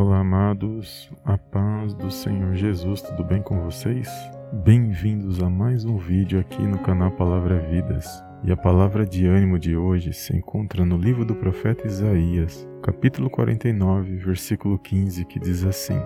Olá, amados, a paz do Senhor Jesus, tudo bem com vocês? Bem-vindos a mais um vídeo aqui no canal Palavra Vidas. E a palavra de ânimo de hoje se encontra no livro do profeta Isaías, capítulo 49, versículo 15, que diz assim: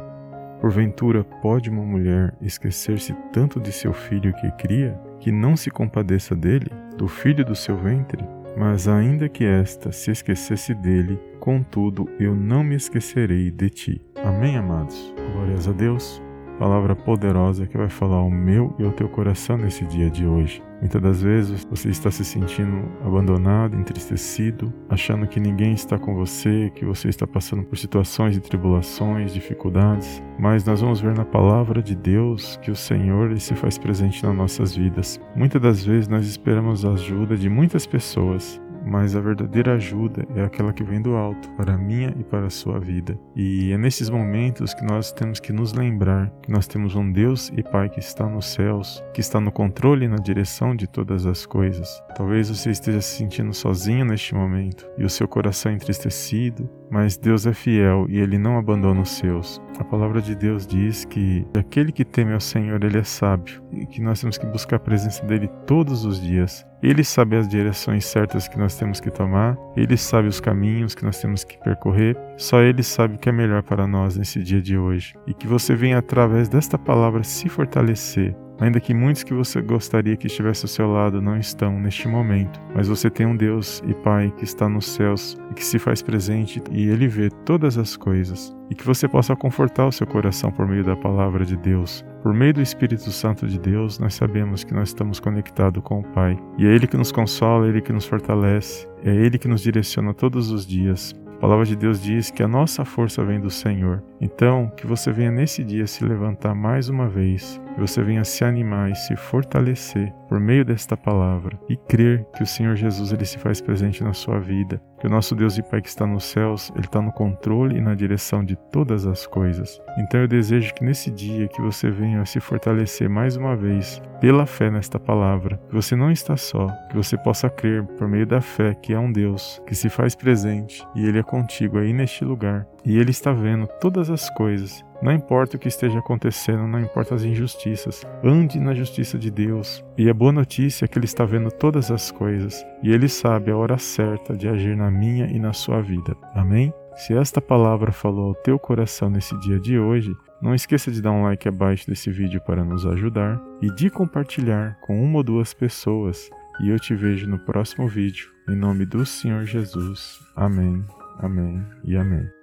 Porventura pode uma mulher esquecer-se tanto de seu filho que cria, que não se compadeça dele, do filho do seu ventre? Mas ainda que esta se esquecesse dele, contudo eu não me esquecerei de ti. Amém, amados? Glórias a Deus palavra poderosa que vai falar ao meu e ao teu coração nesse dia de hoje. Muitas das vezes você está se sentindo abandonado, entristecido, achando que ninguém está com você, que você está passando por situações de tribulações, dificuldades, mas nós vamos ver na palavra de Deus que o Senhor se faz presente nas nossas vidas. Muitas das vezes nós esperamos a ajuda de muitas pessoas, mas a verdadeira ajuda é aquela que vem do alto, para a minha e para a sua vida. E é nesses momentos que nós temos que nos lembrar que nós temos um Deus e Pai que está nos céus, que está no controle e na direção de todas as coisas. Talvez você esteja se sentindo sozinho neste momento e o seu coração entristecido, mas Deus é fiel e ele não abandona os seus. A palavra de Deus diz que aquele que teme ao Senhor, ele é sábio e que nós temos que buscar a presença dele todos os dias. Ele sabe as direções certas que nós temos que tomar, ele sabe os caminhos que nós temos que percorrer, só ele sabe o que é melhor para nós nesse dia de hoje. E que você venha através desta palavra se fortalecer Ainda que muitos que você gostaria que estivesse ao seu lado não estão neste momento, mas você tem um Deus e Pai que está nos céus e que se faz presente e ele vê todas as coisas. E que você possa confortar o seu coração por meio da palavra de Deus. Por meio do Espírito Santo de Deus, nós sabemos que nós estamos conectados com o Pai. E é Ele que nos consola, é Ele que nos fortalece, é Ele que nos direciona todos os dias palavra de Deus diz que a nossa força vem do Senhor. Então, que você venha nesse dia se levantar mais uma vez, que você venha se animar e se fortalecer por meio desta palavra e crer que o Senhor Jesus ele se faz presente na sua vida, que o nosso Deus e Pai que está nos céus, ele está no controle e na direção de todas as coisas. Então eu desejo que nesse dia que você venha se fortalecer mais uma vez pela fé nesta palavra, que você não está só, que você possa crer por meio da fé que é um Deus que se faz presente e ele é contigo aí neste lugar. E ele está vendo todas as coisas. Não importa o que esteja acontecendo, não importa as injustiças. Ande na justiça de Deus. E a boa notícia é que ele está vendo todas as coisas e ele sabe a hora certa de agir na minha e na sua vida. Amém? Se esta palavra falou ao teu coração nesse dia de hoje, não esqueça de dar um like abaixo desse vídeo para nos ajudar e de compartilhar com uma ou duas pessoas. E eu te vejo no próximo vídeo. Em nome do Senhor Jesus. Amém. Amém e amém.